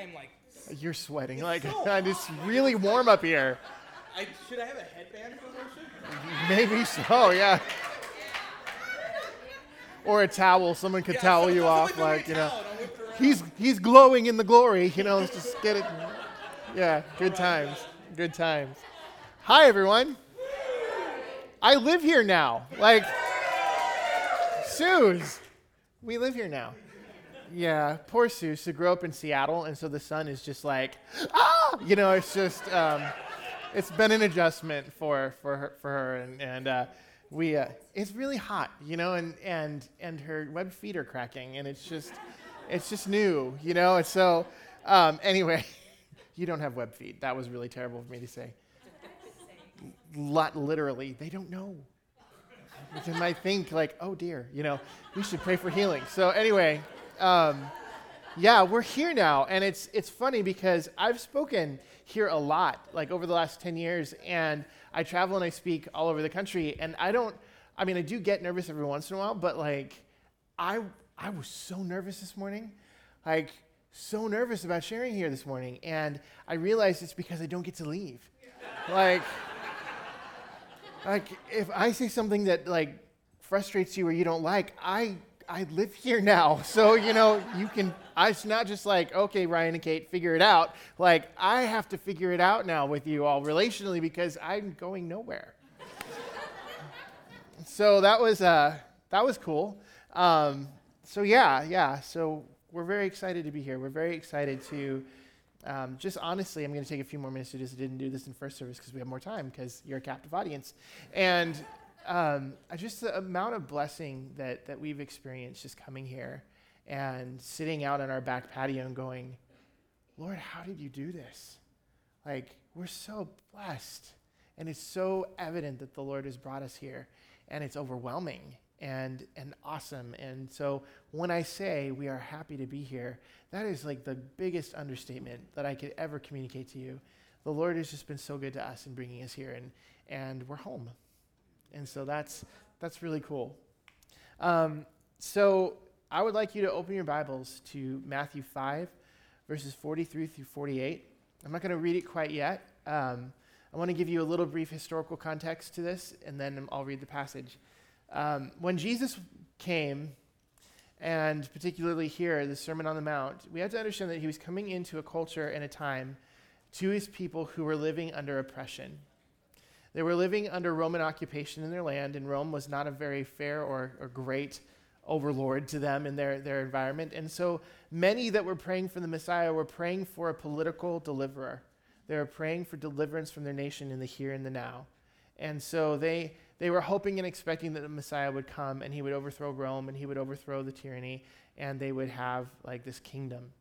I am like. You're sweating. It's Like so it's really warm up here. I, should I have a headband for worship? Maybe so. Oh, yeah. Or a towel. Someone could Yeah, towel someone- you off. give me a Like you know. towel and I'll whip it around. He's he's glowing in the glory. You know. Let's just get it. Yeah. Good times. Good times. Hi everyone. I live here now. Like. Suze. We live here now. Yeah, poor Suze, who grew up in Seattle, and so the sun is just like, ah, you know, it's just, um, it's been an adjustment for for her, for her, and and uh, we, uh, it's really hot, you know, and and and her web feet are cracking, and it's just, it's just new, you know, and so, um, anyway, you don't have web feet. That was really terrible for me to say. Lot, literally, they don't know. They might think like, oh dear, you know, we should pray for healing. So anyway, um, yeah, we're here now, and it's it's funny because I've spoken here a lot, like over the last ten years, and I travel and I speak all over the country, and I don't, I mean, I do get nervous every once in a while, but like, I I was so nervous this morning, like so nervous about sharing here this morning, and I realized it's because I don't get to leave, like like if I say something that like frustrates you or you don't like, I I live here now. So, you know, you can it's not just like, okay, Ryan and Kate, figure it out. Like I have to figure it out now with you all relationally because I'm going nowhere. so that was uh that was cool. Um, so yeah, yeah. So we're very excited to be here. We're very excited to um, just honestly, I'm going to take a few more minutes to just didn't do this in first service because we have more time because you're a captive audience, and um, just the amount of blessing that that we've experienced just coming here and sitting out on our back patio and going, Lord, how did you do this? Like we're so blessed, and it's so evident that the Lord has brought us here, and it's overwhelming and and awesome. And so when I say we are happy to be here, that is like the biggest understatement that I could ever communicate to you. The Lord has just been so good to us in bringing us here, and and we're home. And so that's that's really cool. Um, so I would like you to open your Bibles to Matthew five, verses forty-three through forty-eight. I'm not going to read it quite yet. Um, I want to give you a little brief historical context to this, and then I'll read the passage. Um, when Jesus came, and particularly here, the Sermon on the Mount, we have to understand that he was coming into a culture and a time to his people who were living under oppression. They were living under Roman occupation in their land, and Rome was not a very fair or, or great overlord to them in their, their environment. And so many that were praying for the Messiah were praying for a political deliverer. They were praying for deliverance from their nation in the here and the now. And so they, they were hoping and expecting that the Messiah would come and he would overthrow Rome and he would overthrow the tyranny and they would have like this kingdom.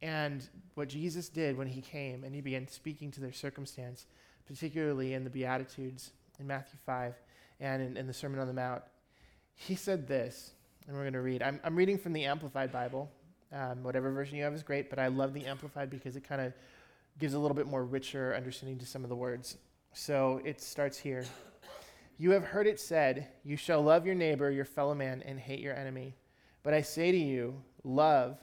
And what Jesus did when he came and he began speaking to their circumstance, particularly in the Beatitudes in Matthew 5 and in, in the Sermon on the Mount, he said this, and we're going to read. I'm, I'm reading from the Amplified Bible. Um, whatever version you have is great, but I love the Amplified because it kind of gives a little bit more richer understanding to some of the words. So it starts here. You have heard it said, You shall love your neighbor, your fellow man, and hate your enemy. But I say to you, love,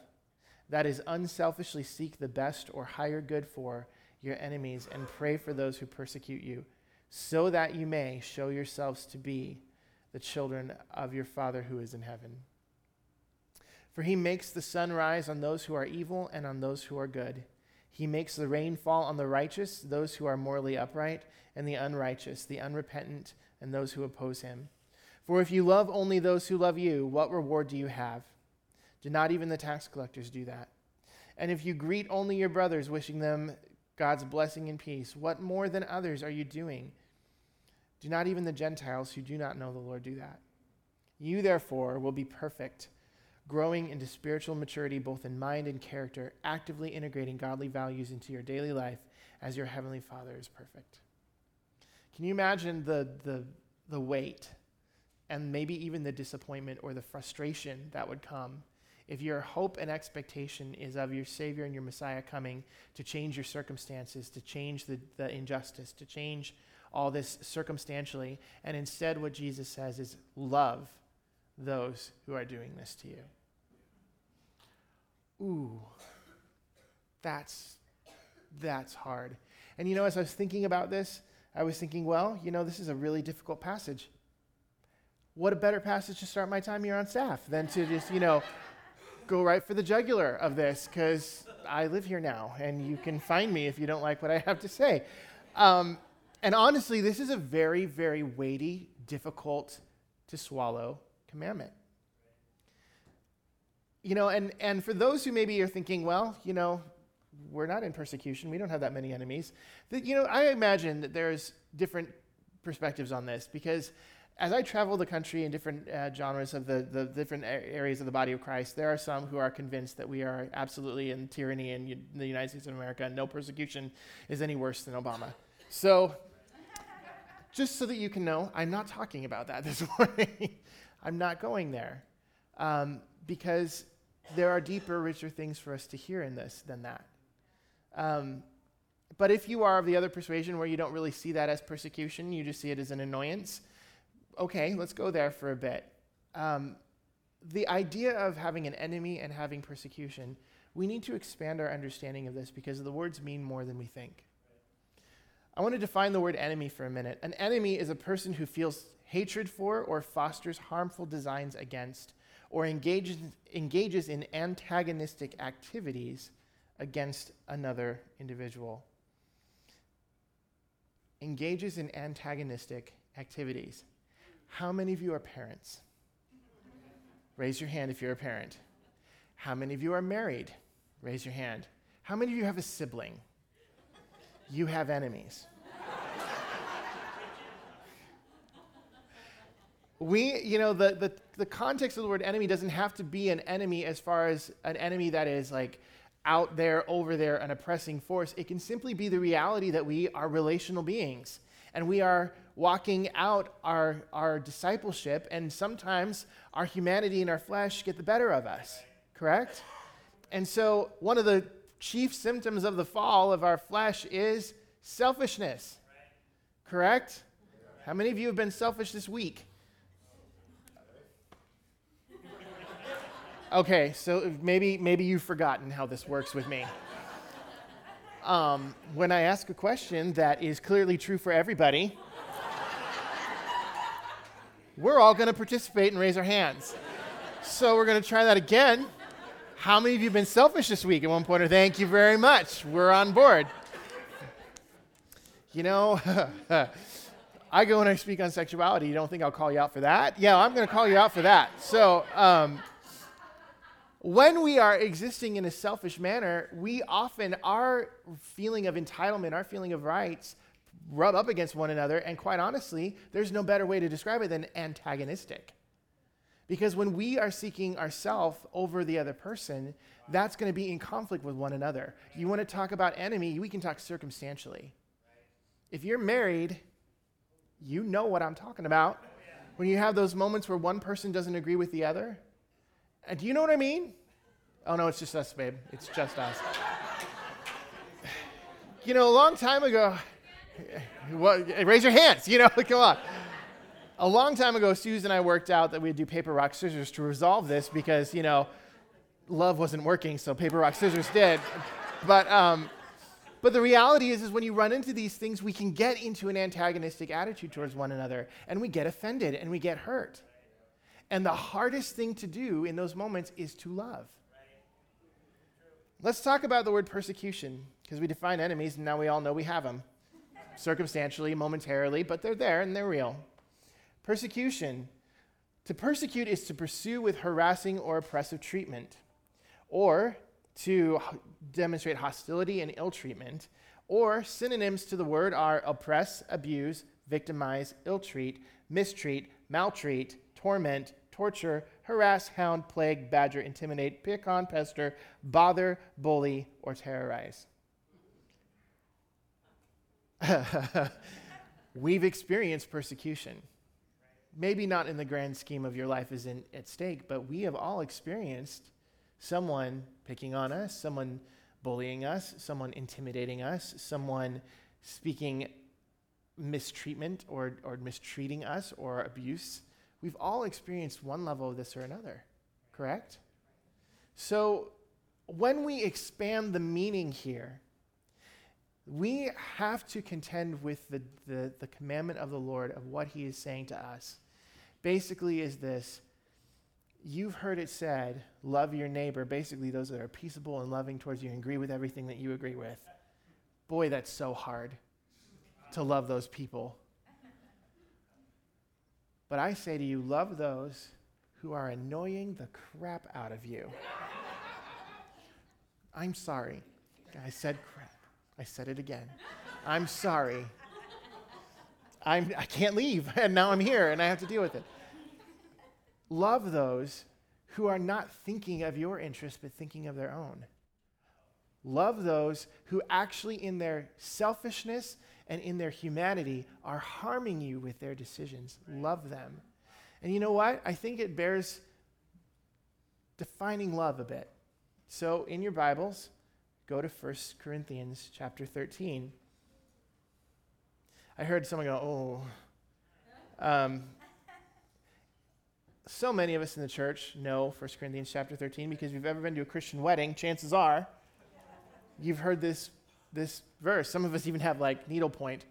that is unselfishly seek the best or higher good for your enemies, and pray for those who persecute you, so that you may show yourselves to be the children of your Father who is in heaven. For he makes the sun rise on those who are evil and on those who are good. He makes the rain fall on the righteous, those who are morally upright, and the unrighteous, the unrepentant, and those who oppose him. For if you love only those who love you, what reward do you have? Do not even the tax collectors do that? And if you greet only your brothers, wishing them God's blessing and peace, what more than others are you doing? Do not even the Gentiles who do not know the Lord do that? You, therefore, will be perfect growing into spiritual maturity both in mind and character, actively integrating godly values into your daily life as your heavenly Father is perfect. Can you imagine the, the, the weight and maybe even the disappointment or the frustration that would come if your hope and expectation is of your Savior and your Messiah coming to change your circumstances, to change the, the injustice, to change all this circumstantially, and instead what Jesus says is love those who are doing this to you. Ooh. That's that's hard. And you know, as I was thinking about this, I was thinking, well, you know, this is a really difficult passage. What a better passage to start my time here on staff than to just, you know, go right for the jugular of this because I live here now and you can find me if you don't like what I have to say. Um, and honestly, this is a very, very weighty, difficult to swallow commandment. You know, and, and for those who maybe are thinking, well, you know, we're not in persecution. We don't have that many enemies. That, you know, I imagine that there's different perspectives on this because as I travel the country in different uh, genres of the, the different areas of the body of Christ, there are some who are convinced that we are absolutely in tyranny in the United States of America and no persecution is any worse than Obama. So, just so that you can know, I'm not talking about that this morning. I'm not going there um, because there are deeper, richer things for us to hear in this than that. Um, but if you are of the other persuasion where you don't really see that as persecution, you just see it as an annoyance, okay, let's go there for a bit. Um, the idea of having an enemy and having persecution, we need to expand our understanding of this because the words mean more than we think. I want to define the word enemy for a minute. An enemy is a person who feels hatred for or fosters harmful designs against or engages, engages in antagonistic activities against another individual. Engages in antagonistic activities. How many of you are parents? Raise your hand if you're a parent. How many of you are married? Raise your hand. How many of you have a sibling? You have enemies. we, you know, the, the, the context of the word enemy doesn't have to be an enemy as far as an enemy that is like out there, over there, an oppressing force. It can simply be the reality that we are relational beings and we are walking out our, our discipleship, and sometimes our humanity and our flesh get the better of us, correct? And so, one of the chief symptoms of the fall of our flesh is selfishness, correct? How many of you have been selfish this week? Okay, so maybe maybe you've forgotten how this works with me. Um, when I ask a question that is clearly true for everybody, we're all going to participate and raise our hands. So we're going to try that again. How many of you have been selfish this week at one point? Or thank you very much. We're on board. You know, I go and I speak on sexuality. You don't think I'll call you out for that? Yeah, I'm going to call you out for that. So, um, when we are existing in a selfish manner, we often, our feeling of entitlement, our feeling of rights, rub up against one another. And quite honestly, there's no better way to describe it than antagonistic. Because when we are seeking ourself over the other person, that's going to be in conflict with one another. You want to talk about enemy, we can talk circumstantially. If you're married, you know what I'm talking about. When you have those moments where one person doesn't agree with the other, and do you know what I mean? Oh, no, it's just us, babe. It's just us. you know, a long time ago, well, raise your hands, you know, come on. A long time ago, Susan and I worked out that we'd do paper, rock, scissors to resolve this because, you know, love wasn't working, so paper, rock, scissors did. But, um, but the reality is, is when you run into these things, we can get into an antagonistic attitude towards one another, and we get offended and we get hurt. And the hardest thing to do in those moments is to love. Let's talk about the word persecution, because we define enemies, and now we all know we have them. Circumstantially, momentarily, but they're there and they're real. Persecution. To persecute is to pursue with harassing or oppressive treatment, or to demonstrate hostility and ill treatment, or synonyms to the word are oppress, abuse, victimize, ill treat, mistreat, maltreat, torment, torture, harass, hound, plague, badger, intimidate, pick on, pester, bother, bully, or terrorize. We've experienced persecution. Maybe not in the grand scheme of your life is in, at stake, but we have all experienced someone picking on us, someone bullying us, someone intimidating us, someone speaking mistreatment or, or mistreating us or abuse. We've all experienced one level of this or another, correct? So, when we expand the meaning here, we have to contend with the, the, the commandment of the Lord of what he is saying to us. Basically, is this you've heard it said, love your neighbor, basically, those that are peaceable and loving towards you and agree with everything that you agree with. Boy, that's so hard to love those people. But I say to you, love those who are annoying the crap out of you. I'm sorry. I said crap. I said it again. I'm sorry. I'm, I can't leave, and now I'm here, and I have to deal with it. Love those who are not thinking of your interests, but thinking of their own. Love those who actually, in their selfishness and in their humanity, are harming you with their decisions. Love them. And you know what? I think it bears defining love a bit. So in your Bibles, go to 1 Corinthians chapter 13. I heard someone go, oh. Um, so many of us in the church know 1 Corinthians chapter 13 because if you've ever been to a Christian wedding, chances are you've heard this, this verse. Some of us even have like needlepoint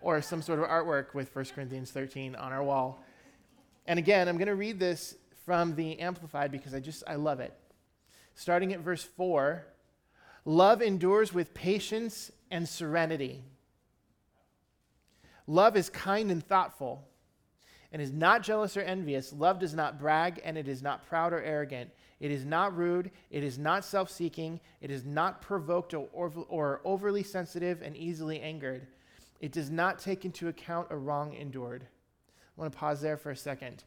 or some sort of artwork with 1 Corinthians 13 on our wall. And again, I'm going to read this from the Amplified because I just, I love it. Starting at verse 4 Love endures with patience and serenity. Love is kind and thoughtful and is not jealous or envious. Love does not brag and it is not proud or arrogant. It is not rude. It is not self seeking. It is not provoked or, or, overly sensitive and easily angered. It does not take into account a wrong endured. I want to pause there for a second.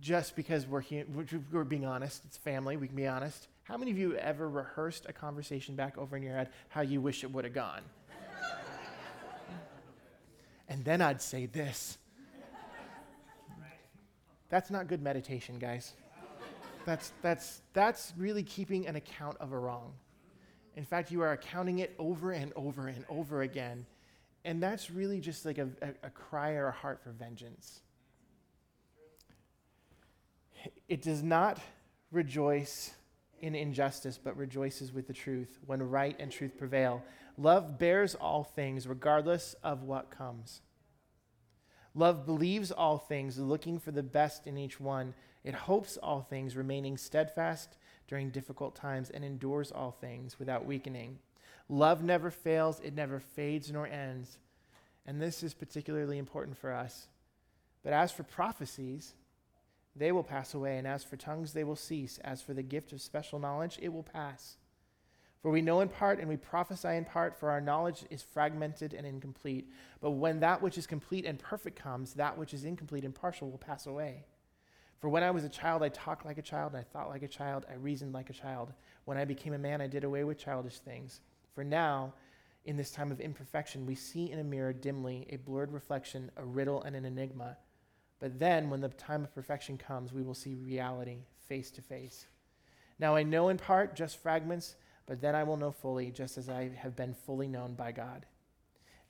Just because we're, we're being honest, it's family, we can be honest. How many of you ever rehearsed a conversation back over in your head how you wish it would have gone? and then I'd say this. That's not good meditation, guys. That's, that's, that's really keeping an account of a wrong. In fact, you are accounting it over and over and over again and that's really just like a, a, a cry or a heart for vengeance. It does not rejoice in injustice, but rejoices with the truth when right and truth prevail. Love bears all things, regardless of what comes. Love believes all things, looking for the best in each one. It hopes all things, remaining steadfast during difficult times, and endures all things without weakening. Love never fails, it never fades nor ends. And this is particularly important for us. But as for prophecies, they will pass away, and as for tongues, they will cease. As for the gift of special knowledge, it will pass. For we know in part and we prophesy in part, for our knowledge is fragmented and incomplete. But when that which is complete and perfect comes, that which is incomplete and partial will pass away. For when I was a child, I talked like a child, and I thought like a child, I reasoned like a child. When I became a man, I did away with childish things. For now, in this time of imperfection, we see in a mirror dimly a blurred reflection, a riddle, and an enigma. But then, when the time of perfection comes, we will see reality face to face. Now I know in part just fragments, but then I will know fully, just as I have been fully known by God.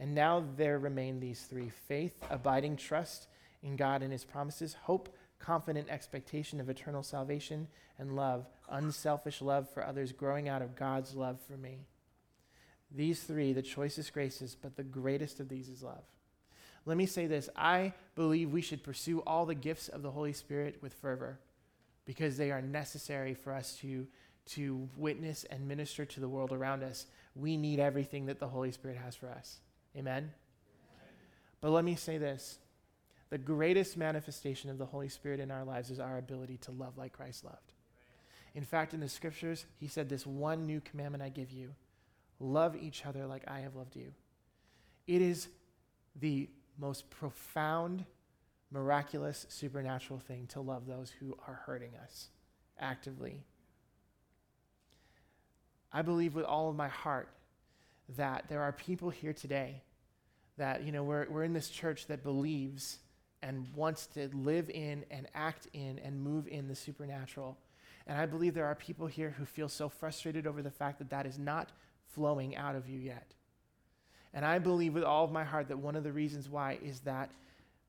And now there remain these three faith, abiding trust in God and his promises, hope, confident expectation of eternal salvation, and love, unselfish love for others growing out of God's love for me. These three, the choicest graces, but the greatest of these is love. Let me say this I believe we should pursue all the gifts of the Holy Spirit with fervor because they are necessary for us to, to witness and minister to the world around us. We need everything that the Holy Spirit has for us. Amen? But let me say this the greatest manifestation of the Holy Spirit in our lives is our ability to love like Christ loved. In fact, in the scriptures, he said, This one new commandment I give you Love each other like I have loved you. It is the most profound, miraculous, supernatural thing to love those who are hurting us actively. I believe with all of my heart that there are people here today that, you know, we're, we're in this church that believes and wants to live in and act in and move in the supernatural. And I believe there are people here who feel so frustrated over the fact that that is not flowing out of you yet. And I believe with all of my heart that one of the reasons why is that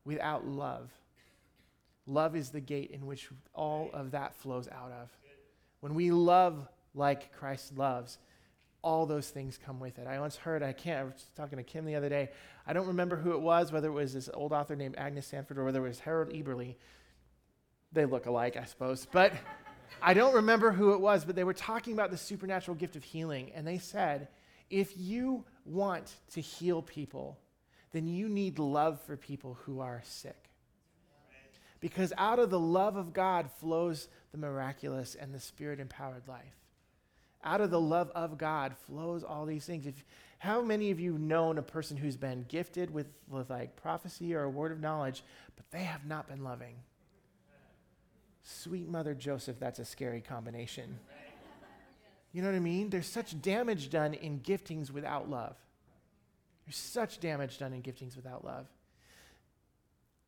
without love, love is the gate in which all of that flows out of. when we love like Christ loves, all those things come with it. I once heard, I can't, I was talking to Kim the other day. I don't remember who it was, whether it was this old author named Agnes Sanford or whether it was Harold Eberle. They look alike, I suppose. But I don't remember who it was, but they were talking about the supernatural gift of healing. And they said, if you want to heal people, then you need love for people who are sick. Because out of the love of God flows the miraculous and the spirit empowered life. Out of the love of God flows all these things. If, how many of you known a person who's been gifted with, with like prophecy or a word of knowledge, but they have not been loving? Sweet Mother Joseph, that's a scary combination. You know what I mean? There's such damage done in giftings without love. There's such damage done in giftings without love.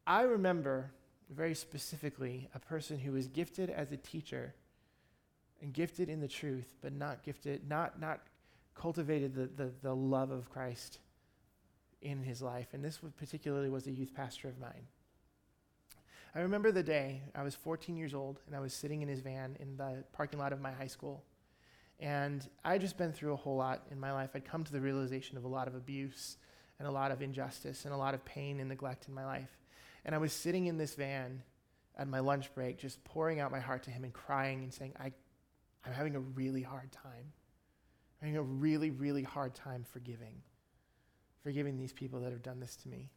I remember very specifically a person who was gifted as a teacher and gifted in the truth, but not gifted, not, not cultivated the, the, the love of Christ in his life. And this was particularly was a youth pastor of mine. I remember the day I was 14 years old and I was sitting in his van in the parking lot of my high school. And I'd just been through a whole lot in my life. I'd come to the realization of a lot of abuse and a lot of injustice and a lot of pain and neglect in my life. And I was sitting in this van at my lunch break, just pouring out my heart to him and crying and saying, I, I'm having a really hard time. I'm having a really, really hard time forgiving, forgiving these people that have done this to me.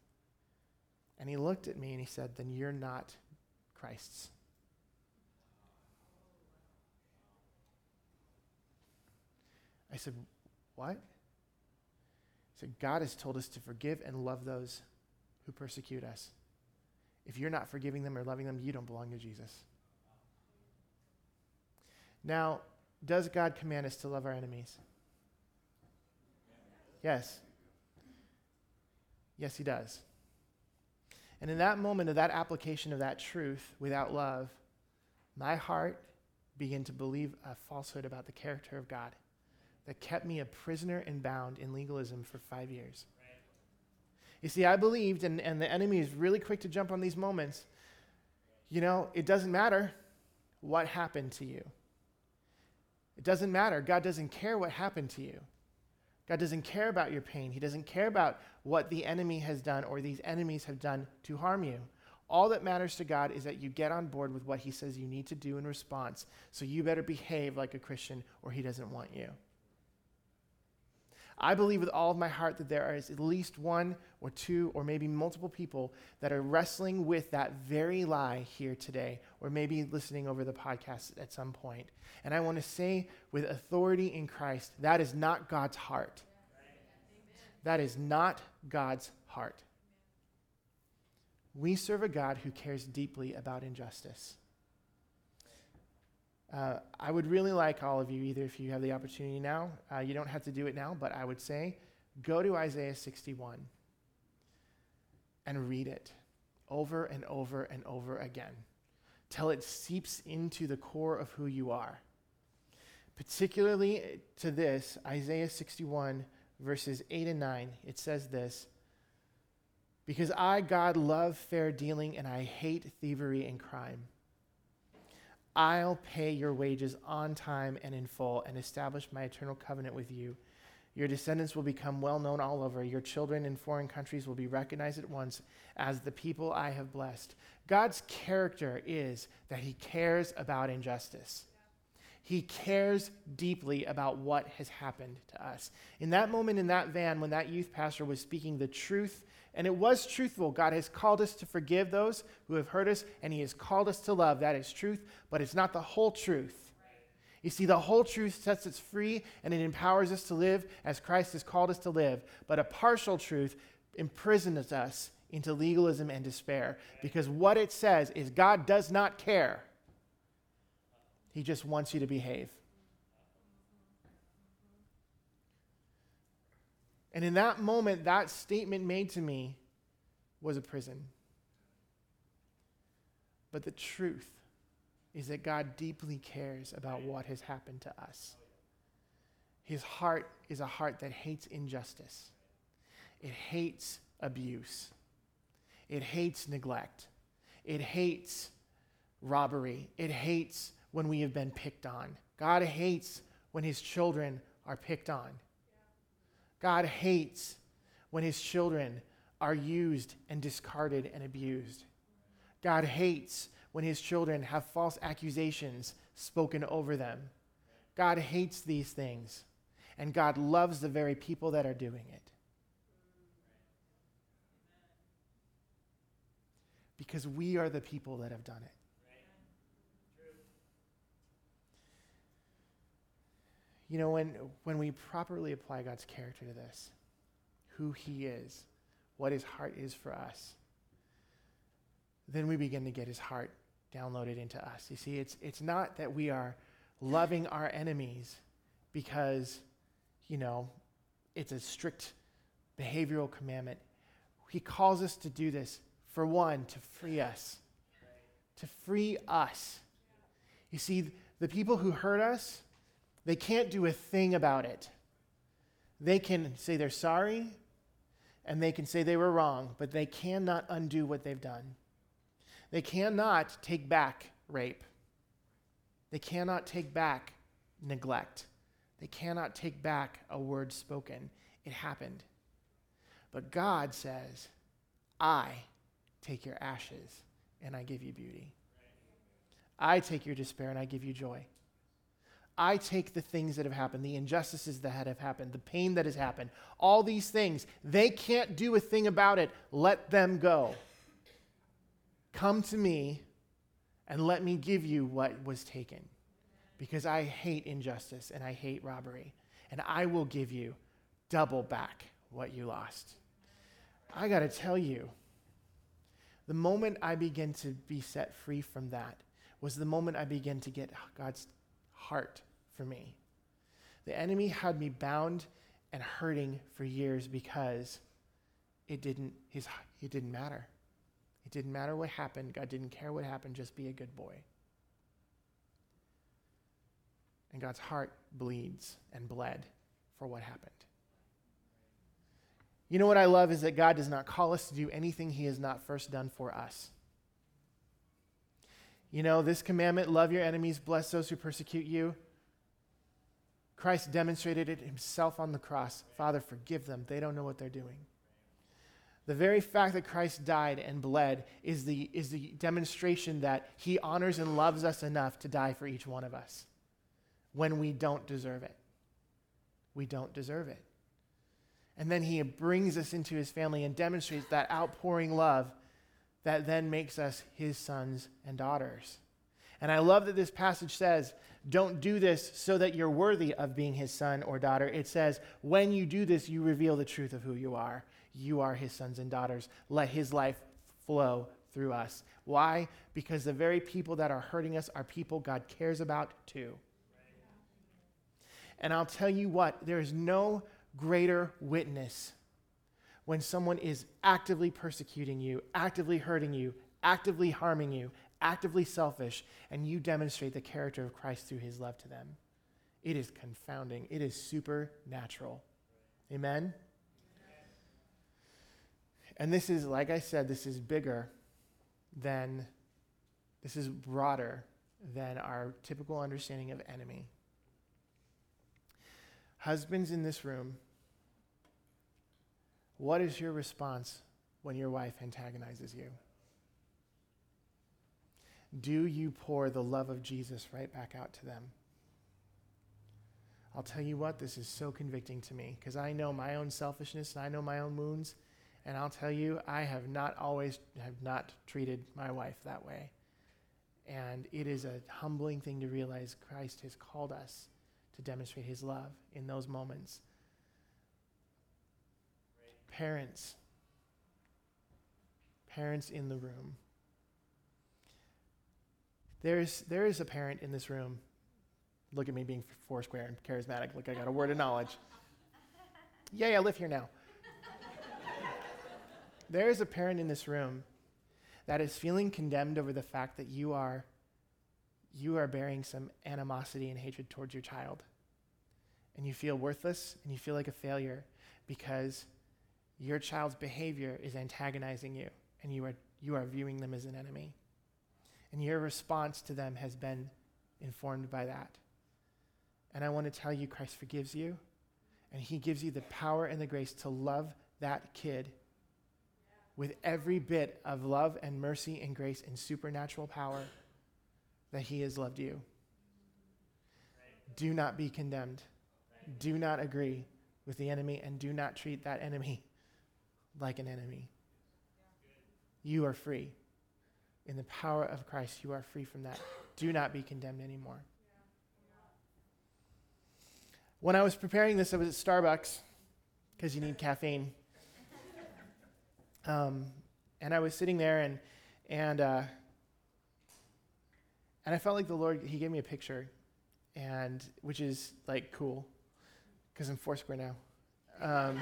And he looked at me and he said, Then you're not Christ's. I said, What? He said, God has told us to forgive and love those who persecute us. If you're not forgiving them or loving them, you don't belong to Jesus. Now, does God command us to love our enemies? Yes. Yes, He does. And in that moment of that application of that truth without love, my heart began to believe a falsehood about the character of God that kept me a prisoner and bound in legalism for five years. You see, I believed, and, and the enemy is really quick to jump on these moments. You know, it doesn't matter what happened to you. It doesn't matter. God doesn't care what happened to you. God doesn't care about your pain. He doesn't care about what the enemy has done or these enemies have done to harm you. All that matters to God is that you get on board with what He says you need to do in response. So you better behave like a Christian or He doesn't want you. I believe with all of my heart that there is at least one or two or maybe multiple people that are wrestling with that very lie here today, or maybe listening over the podcast at some point. And I want to say with authority in Christ, that is not God's heart. That is not God's heart. We serve a God who cares deeply about injustice. Uh, I would really like all of you, either if you have the opportunity now, uh, you don't have to do it now, but I would say go to Isaiah 61 and read it over and over and over again till it seeps into the core of who you are. Particularly to this, Isaiah 61, verses 8 and 9, it says this Because I, God, love fair dealing and I hate thievery and crime. I'll pay your wages on time and in full and establish my eternal covenant with you. Your descendants will become well known all over. Your children in foreign countries will be recognized at once as the people I have blessed. God's character is that he cares about injustice. He cares deeply about what has happened to us. In that moment in that van, when that youth pastor was speaking the truth and it was truthful. God has called us to forgive those who have hurt us, and He has called us to love. That is truth, but it's not the whole truth. You see, the whole truth sets us free and it empowers us to live as Christ has called us to live. But a partial truth imprisons us into legalism and despair because what it says is God does not care, He just wants you to behave. And in that moment, that statement made to me was a prison. But the truth is that God deeply cares about what has happened to us. His heart is a heart that hates injustice, it hates abuse, it hates neglect, it hates robbery, it hates when we have been picked on. God hates when his children are picked on. God hates when his children are used and discarded and abused. God hates when his children have false accusations spoken over them. God hates these things, and God loves the very people that are doing it. Because we are the people that have done it. You know, when, when we properly apply God's character to this, who He is, what His heart is for us, then we begin to get His heart downloaded into us. You see, it's, it's not that we are loving our enemies because, you know, it's a strict behavioral commandment. He calls us to do this, for one, to free us. To free us. You see, the people who hurt us, they can't do a thing about it. They can say they're sorry and they can say they were wrong, but they cannot undo what they've done. They cannot take back rape. They cannot take back neglect. They cannot take back a word spoken. It happened. But God says, I take your ashes and I give you beauty. I take your despair and I give you joy. I take the things that have happened, the injustices that have happened, the pain that has happened, all these things. They can't do a thing about it. Let them go. Come to me and let me give you what was taken. Because I hate injustice and I hate robbery. And I will give you double back what you lost. I got to tell you, the moment I began to be set free from that was the moment I began to get God's heart for me. The enemy had me bound and hurting for years because it didn't, his, it didn't matter. It didn't matter what happened. God didn't care what happened. Just be a good boy. And God's heart bleeds and bled for what happened. You know what I love is that God does not call us to do anything He has not first done for us. You know, this commandment love your enemies, bless those who persecute you. Christ demonstrated it himself on the cross. Father, forgive them. They don't know what they're doing. The very fact that Christ died and bled is the, is the demonstration that he honors and loves us enough to die for each one of us when we don't deserve it. We don't deserve it. And then he brings us into his family and demonstrates that outpouring love that then makes us his sons and daughters. And I love that this passage says, don't do this so that you're worthy of being his son or daughter. It says, when you do this, you reveal the truth of who you are. You are his sons and daughters. Let his life flow through us. Why? Because the very people that are hurting us are people God cares about too. And I'll tell you what, there is no greater witness when someone is actively persecuting you, actively hurting you, actively harming you, actively selfish, and you demonstrate the character of Christ through his love to them. It is confounding, it is supernatural. Amen? And this is, like I said, this is bigger than, this is broader than our typical understanding of enemy. Husbands in this room, what is your response when your wife antagonizes you? Do you pour the love of Jesus right back out to them? I'll tell you what, this is so convicting to me because I know my own selfishness and I know my own wounds. And I'll tell you, I have not always have not treated my wife that way. And it is a humbling thing to realize Christ has called us to demonstrate his love in those moments. Parents, parents in the room. There's, there is a parent in this room. Look at me being foursquare and charismatic. Look, I got a word of knowledge. Yay, I live here now. there is a parent in this room that is feeling condemned over the fact that you are you are bearing some animosity and hatred towards your child. And you feel worthless and you feel like a failure because your child's behavior is antagonizing you and you are, you are viewing them as an enemy. And your response to them has been informed by that. And I want to tell you, Christ forgives you, and He gives you the power and the grace to love that kid with every bit of love and mercy and grace and supernatural power that He has loved you. Do not be condemned. Do not agree with the enemy, and do not treat that enemy like an enemy. You are free. In the power of Christ, you are free from that. Do not be condemned anymore. When I was preparing this, I was at Starbucks because you need caffeine. Um, and I was sitting there, and and uh, and I felt like the Lord He gave me a picture, and which is like cool, because I'm Foursquare now. Um,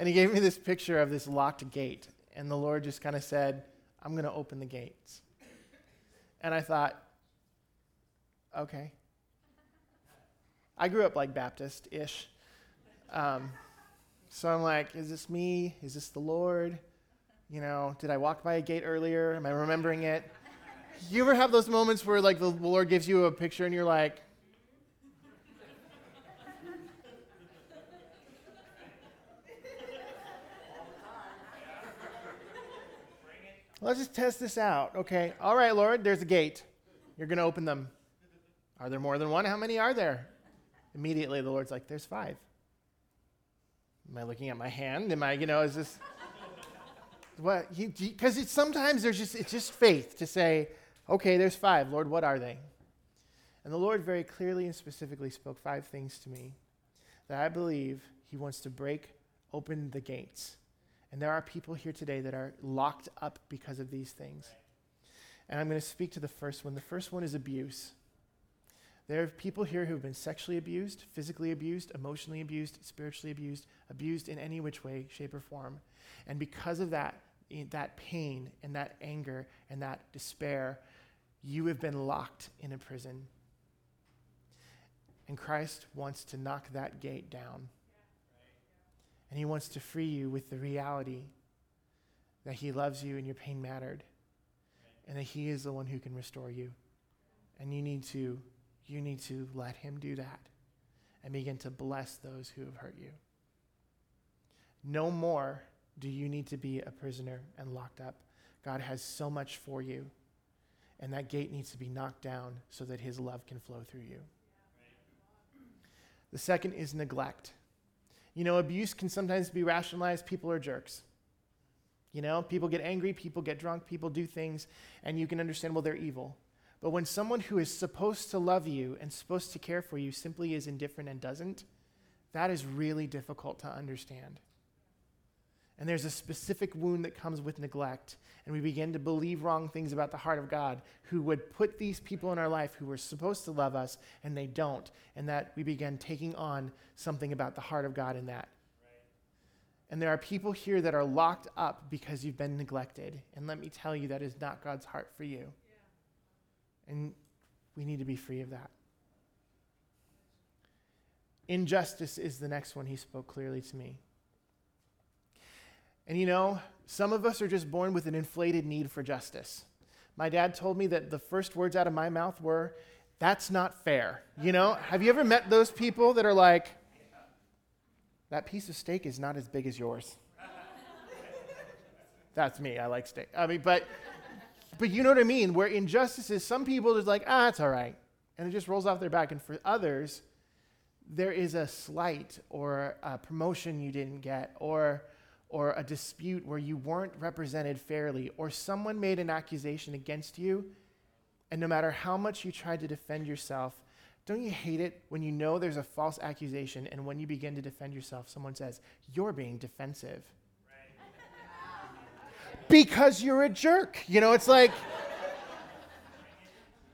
and He gave me this picture of this locked gate, and the Lord just kind of said, "I'm going to open the gates." And I thought, okay. I grew up like Baptist ish. Um, so I'm like, is this me? Is this the Lord? You know, did I walk by a gate earlier? Am I remembering it? Do you ever have those moments where like the Lord gives you a picture and you're like, Let's just test this out. Okay. All right, Lord, there's a gate. You're going to open them. Are there more than one? How many are there? Immediately, the Lord's like, There's five. Am I looking at my hand? Am I, you know, is this what? Because it's sometimes there's just it's just faith to say, okay, there's five. Lord, what are they? And the Lord very clearly and specifically spoke five things to me that I believe He wants to break open the gates. And there are people here today that are locked up because of these things. And I'm going to speak to the first one. The first one is abuse. There are people here who have been sexually abused, physically abused, emotionally abused, spiritually abused, abused in any which way, shape, or form. And because of that, that pain and that anger and that despair, you have been locked in a prison. And Christ wants to knock that gate down. And he wants to free you with the reality that he loves you and your pain mattered. And that he is the one who can restore you. And you need to you need to let Him do that and begin to bless those who have hurt you. No more do you need to be a prisoner and locked up. God has so much for you, and that gate needs to be knocked down so that His love can flow through you. The second is neglect. You know, abuse can sometimes be rationalized. People are jerks. You know, people get angry, people get drunk, people do things, and you can understand, well, they're evil. But when someone who is supposed to love you and supposed to care for you simply is indifferent and doesn't, that is really difficult to understand. And there's a specific wound that comes with neglect. And we begin to believe wrong things about the heart of God, who would put these people in our life who were supposed to love us and they don't. And that we begin taking on something about the heart of God in that. And there are people here that are locked up because you've been neglected. And let me tell you, that is not God's heart for you. And we need to be free of that. Injustice is the next one he spoke clearly to me. And you know, some of us are just born with an inflated need for justice. My dad told me that the first words out of my mouth were, That's not fair. You know, have you ever met those people that are like, That piece of steak is not as big as yours? That's me. I like steak. I mean, but but you know what I mean? Where injustice is, some people just like, ah, it's all right. And it just rolls off their back. And for others, there is a slight or a promotion you didn't get or or a dispute where you weren't represented fairly or someone made an accusation against you and no matter how much you tried to defend yourself don't you hate it when you know there's a false accusation and when you begin to defend yourself someone says you're being defensive because you're a jerk. You know, it's like,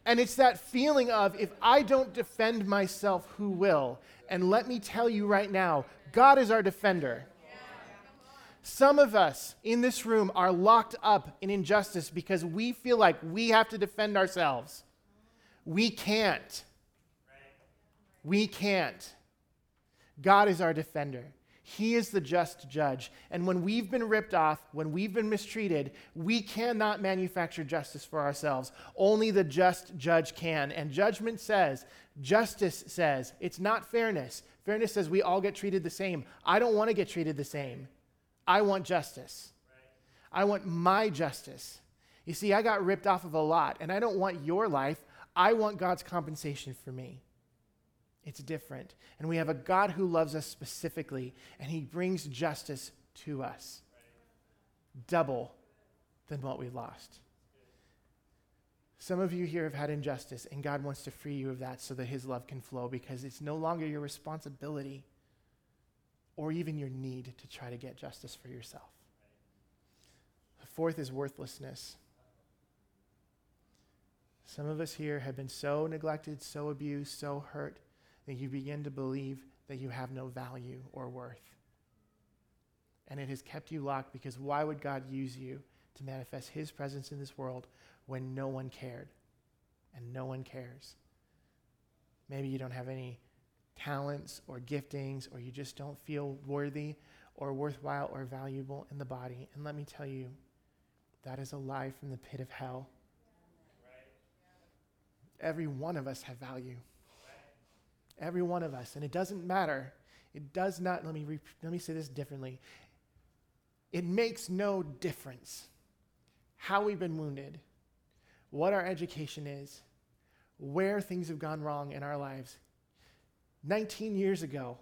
and it's that feeling of if I don't defend myself, who will? And let me tell you right now, God is our defender. Some of us in this room are locked up in injustice because we feel like we have to defend ourselves. We can't. We can't. God is our defender. He is the just judge. And when we've been ripped off, when we've been mistreated, we cannot manufacture justice for ourselves. Only the just judge can. And judgment says, justice says, it's not fairness. Fairness says we all get treated the same. I don't want to get treated the same. I want justice. I want my justice. You see, I got ripped off of a lot, and I don't want your life. I want God's compensation for me. It's different. And we have a God who loves us specifically, and he brings justice to us. Double than what we lost. Some of you here have had injustice, and God wants to free you of that so that his love can flow because it's no longer your responsibility or even your need to try to get justice for yourself. The fourth is worthlessness. Some of us here have been so neglected, so abused, so hurt that you begin to believe that you have no value or worth. And it has kept you locked because why would God use you to manifest His presence in this world when no one cared and no one cares? Maybe you don't have any talents or giftings, or you just don't feel worthy or worthwhile or valuable in the body. And let me tell you, that is a lie from the pit of hell. Every one of us have value. Every one of us. And it doesn't matter. It does not, let me, re, let me say this differently. It makes no difference how we've been wounded, what our education is, where things have gone wrong in our lives. 19 years ago,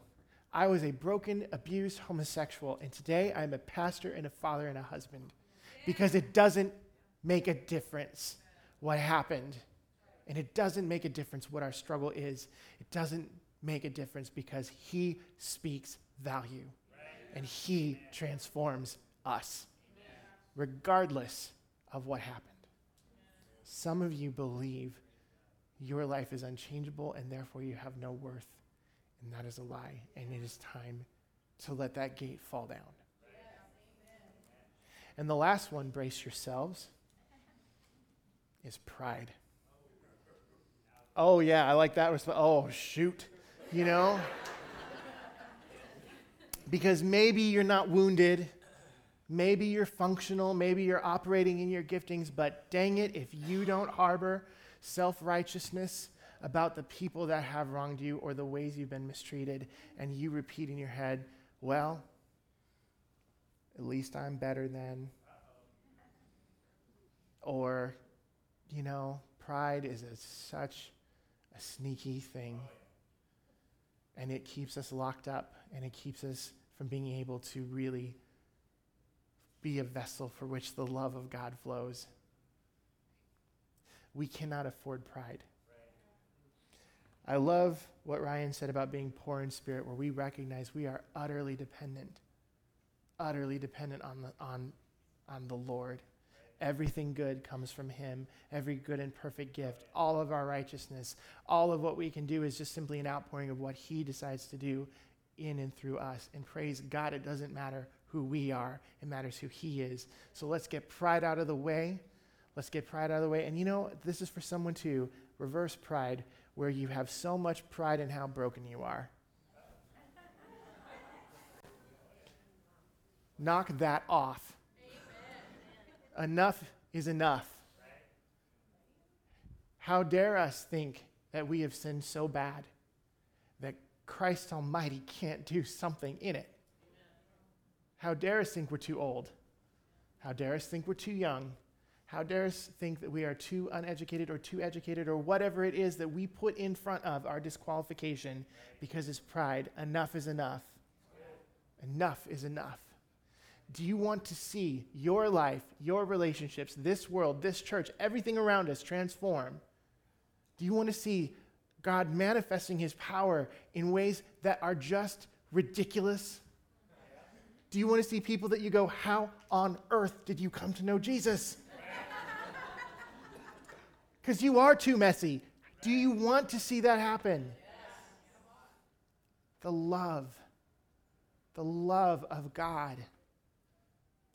I was a broken, abused homosexual, and today I'm a pastor and a father and a husband because it doesn't make a difference what happened. And it doesn't make a difference what our struggle is. It doesn't make a difference because He speaks value and He transforms us, regardless of what happened. Some of you believe your life is unchangeable and therefore you have no worth. And that is a lie. And it is time to let that gate fall down. And the last one, brace yourselves, is pride. Oh, yeah, I like that response. Oh, shoot. You know? because maybe you're not wounded. Maybe you're functional. Maybe you're operating in your giftings. But dang it, if you don't harbor self righteousness about the people that have wronged you or the ways you've been mistreated, and you repeat in your head, well, at least I'm better than. Or, you know, pride is a, such a sneaky thing. And it keeps us locked up and it keeps us from being able to really be a vessel for which the love of God flows. We cannot afford pride. I love what Ryan said about being poor in spirit, where we recognize we are utterly dependent, utterly dependent on the, on, on the Lord. Everything good comes from Him, every good and perfect gift, all of our righteousness, all of what we can do is just simply an outpouring of what He decides to do in and through us. And praise God, it doesn't matter who we are, it matters who He is. So let's get pride out of the way. Let's get pride out of the way. And you know, this is for someone to reverse pride, where you have so much pride in how broken you are. Knock that off enough is enough. How dare us think that we have sinned so bad that Christ Almighty can't do something in it? How dare us think we're too old? How dare us think we're too young? How dare us think that we are too uneducated or too educated or whatever it is that we put in front of our disqualification because it's pride? Enough is enough. Enough is enough. Do you want to see your life, your relationships, this world, this church, everything around us transform? Do you want to see God manifesting his power in ways that are just ridiculous? Do you want to see people that you go, How on earth did you come to know Jesus? Because you are too messy. Do you want to see that happen? The love, the love of God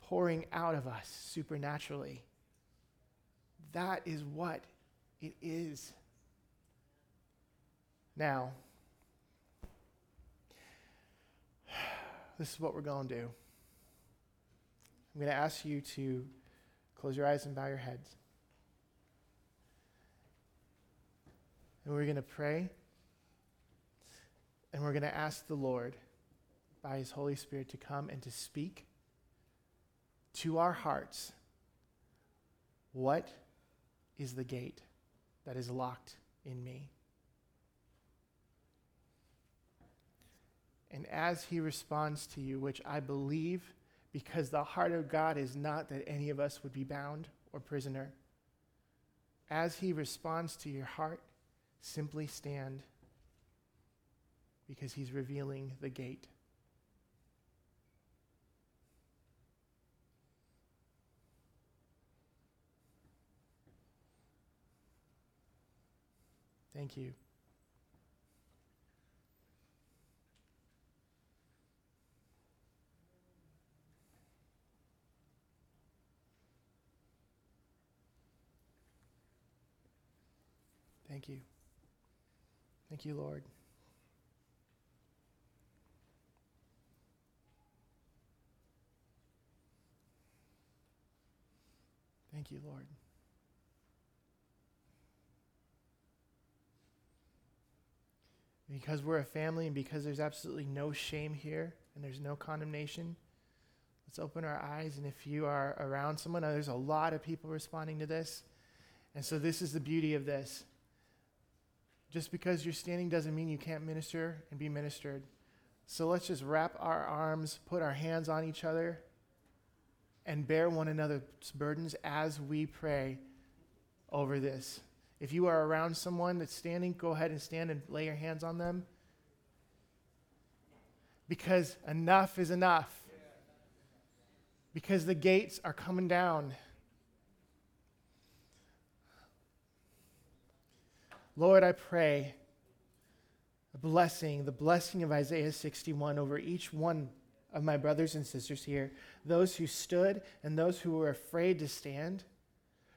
pouring out of us supernaturally. That is what it is. Now, this is what we're going to do. I'm going to ask you to close your eyes and bow your heads. And we're going to pray. And we're going to ask the Lord, by His Holy Spirit, to come and to speak to our hearts what is the gate that is locked in me. And as He responds to you, which I believe, because the heart of God is not that any of us would be bound or prisoner, as He responds to your heart, simply stand because he's revealing the gate. Thank you. Thank you. Thank you, Lord. Thank you, Lord. Because we're a family and because there's absolutely no shame here and there's no condemnation, let's open our eyes. And if you are around someone, there's a lot of people responding to this. And so, this is the beauty of this. Just because you're standing doesn't mean you can't minister and be ministered. So, let's just wrap our arms, put our hands on each other and bear one another's burdens as we pray over this. If you are around someone that's standing, go ahead and stand and lay your hands on them. Because enough is enough. Because the gates are coming down. Lord, I pray a blessing, the blessing of Isaiah 61 over each one of my brothers and sisters here, those who stood and those who were afraid to stand,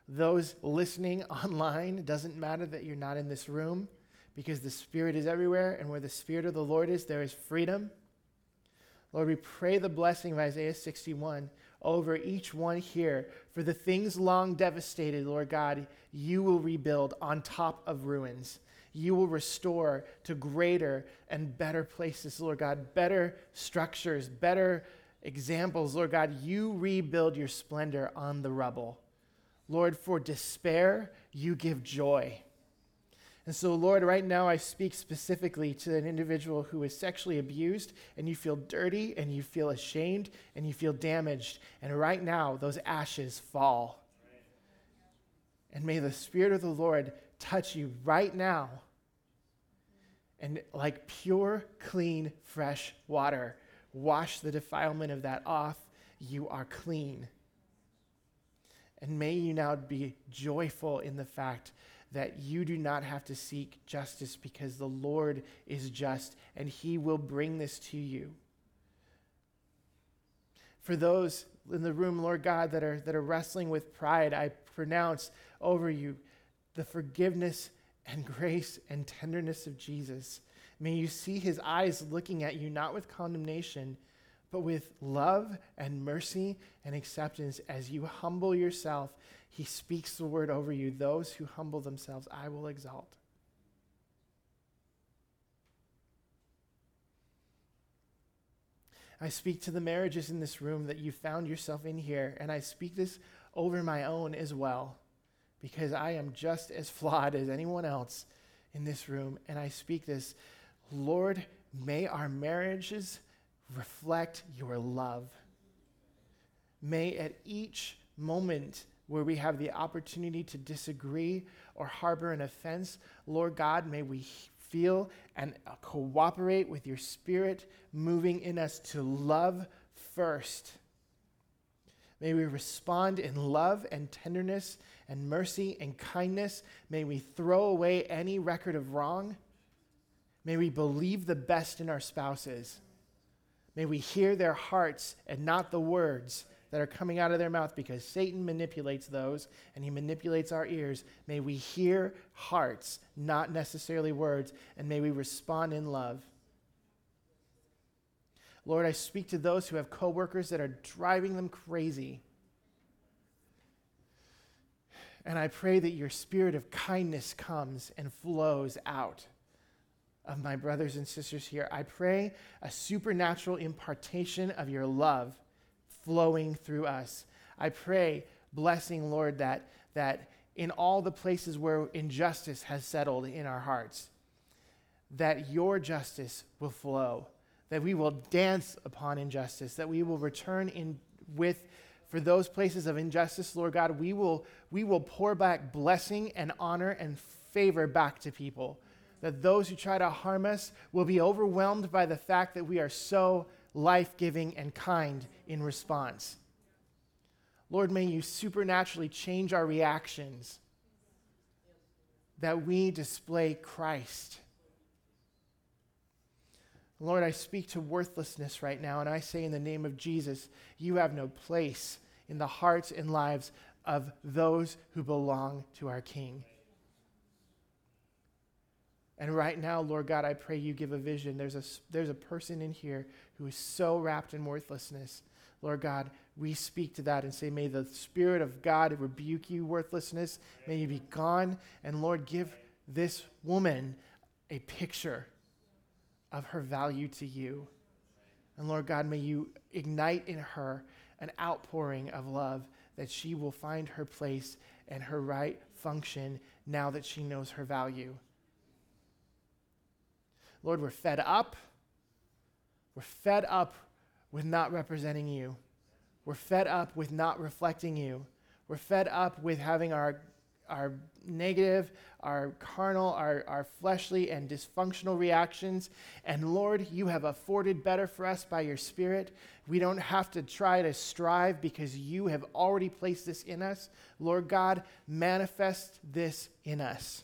those listening online. It doesn't matter that you're not in this room because the Spirit is everywhere, and where the Spirit of the Lord is, there is freedom. Lord, we pray the blessing of Isaiah 61 over each one here. For the things long devastated, Lord God, you will rebuild on top of ruins you will restore to greater and better places, Lord God, better structures, better examples, Lord God. You rebuild your splendor on the rubble. Lord, for despair, you give joy. And so, Lord, right now I speak specifically to an individual who is sexually abused, and you feel dirty, and you feel ashamed, and you feel damaged. And right now, those ashes fall. And may the Spirit of the Lord touch you right now. And like pure, clean, fresh water, wash the defilement of that off. You are clean. And may you now be joyful in the fact that you do not have to seek justice because the Lord is just and he will bring this to you. For those in the room, Lord God, that are, that are wrestling with pride, I pronounce over you the forgiveness and grace and tenderness of Jesus. May you see his eyes looking at you, not with condemnation, but with love and mercy and acceptance as you humble yourself. He speaks the word over you. Those who humble themselves, I will exalt. I speak to the marriages in this room that you found yourself in here, and I speak this over my own as well because I am just as flawed as anyone else in this room. And I speak this Lord, may our marriages reflect your love. May at each moment where we have the opportunity to disagree or harbor an offense, Lord God, may we feel and cooperate with your spirit moving in us to love first. May we respond in love and tenderness and mercy and kindness. May we throw away any record of wrong. May we believe the best in our spouses. May we hear their hearts and not the words that are coming out of their mouth because Satan manipulates those and he manipulates our ears. May we hear hearts, not necessarily words, and may we respond in love. Lord, I speak to those who have coworkers that are driving them crazy. And I pray that your spirit of kindness comes and flows out of my brothers and sisters here. I pray a supernatural impartation of your love flowing through us. I pray, blessing, Lord, that, that in all the places where injustice has settled in our hearts, that your justice will flow, that we will dance upon injustice, that we will return in with for those places of injustice, Lord God, we will, we will pour back blessing and honor and favor back to people. That those who try to harm us will be overwhelmed by the fact that we are so life giving and kind in response. Lord, may you supernaturally change our reactions that we display Christ. Lord, I speak to worthlessness right now, and I say in the name of Jesus, you have no place in the hearts and lives of those who belong to our King. And right now, Lord God, I pray you give a vision. There's a, there's a person in here who is so wrapped in worthlessness. Lord God, we speak to that and say, May the Spirit of God rebuke you, worthlessness. May you be gone. And Lord, give this woman a picture of her value to you. And Lord God, may you ignite in her an outpouring of love that she will find her place and her right function now that she knows her value. Lord, we're fed up. We're fed up with not representing you. We're fed up with not reflecting you. We're fed up with having our our negative, our carnal, our, our fleshly and dysfunctional reactions. And Lord, you have afforded better for us by your Spirit. We don't have to try to strive because you have already placed this in us. Lord God, manifest this in us.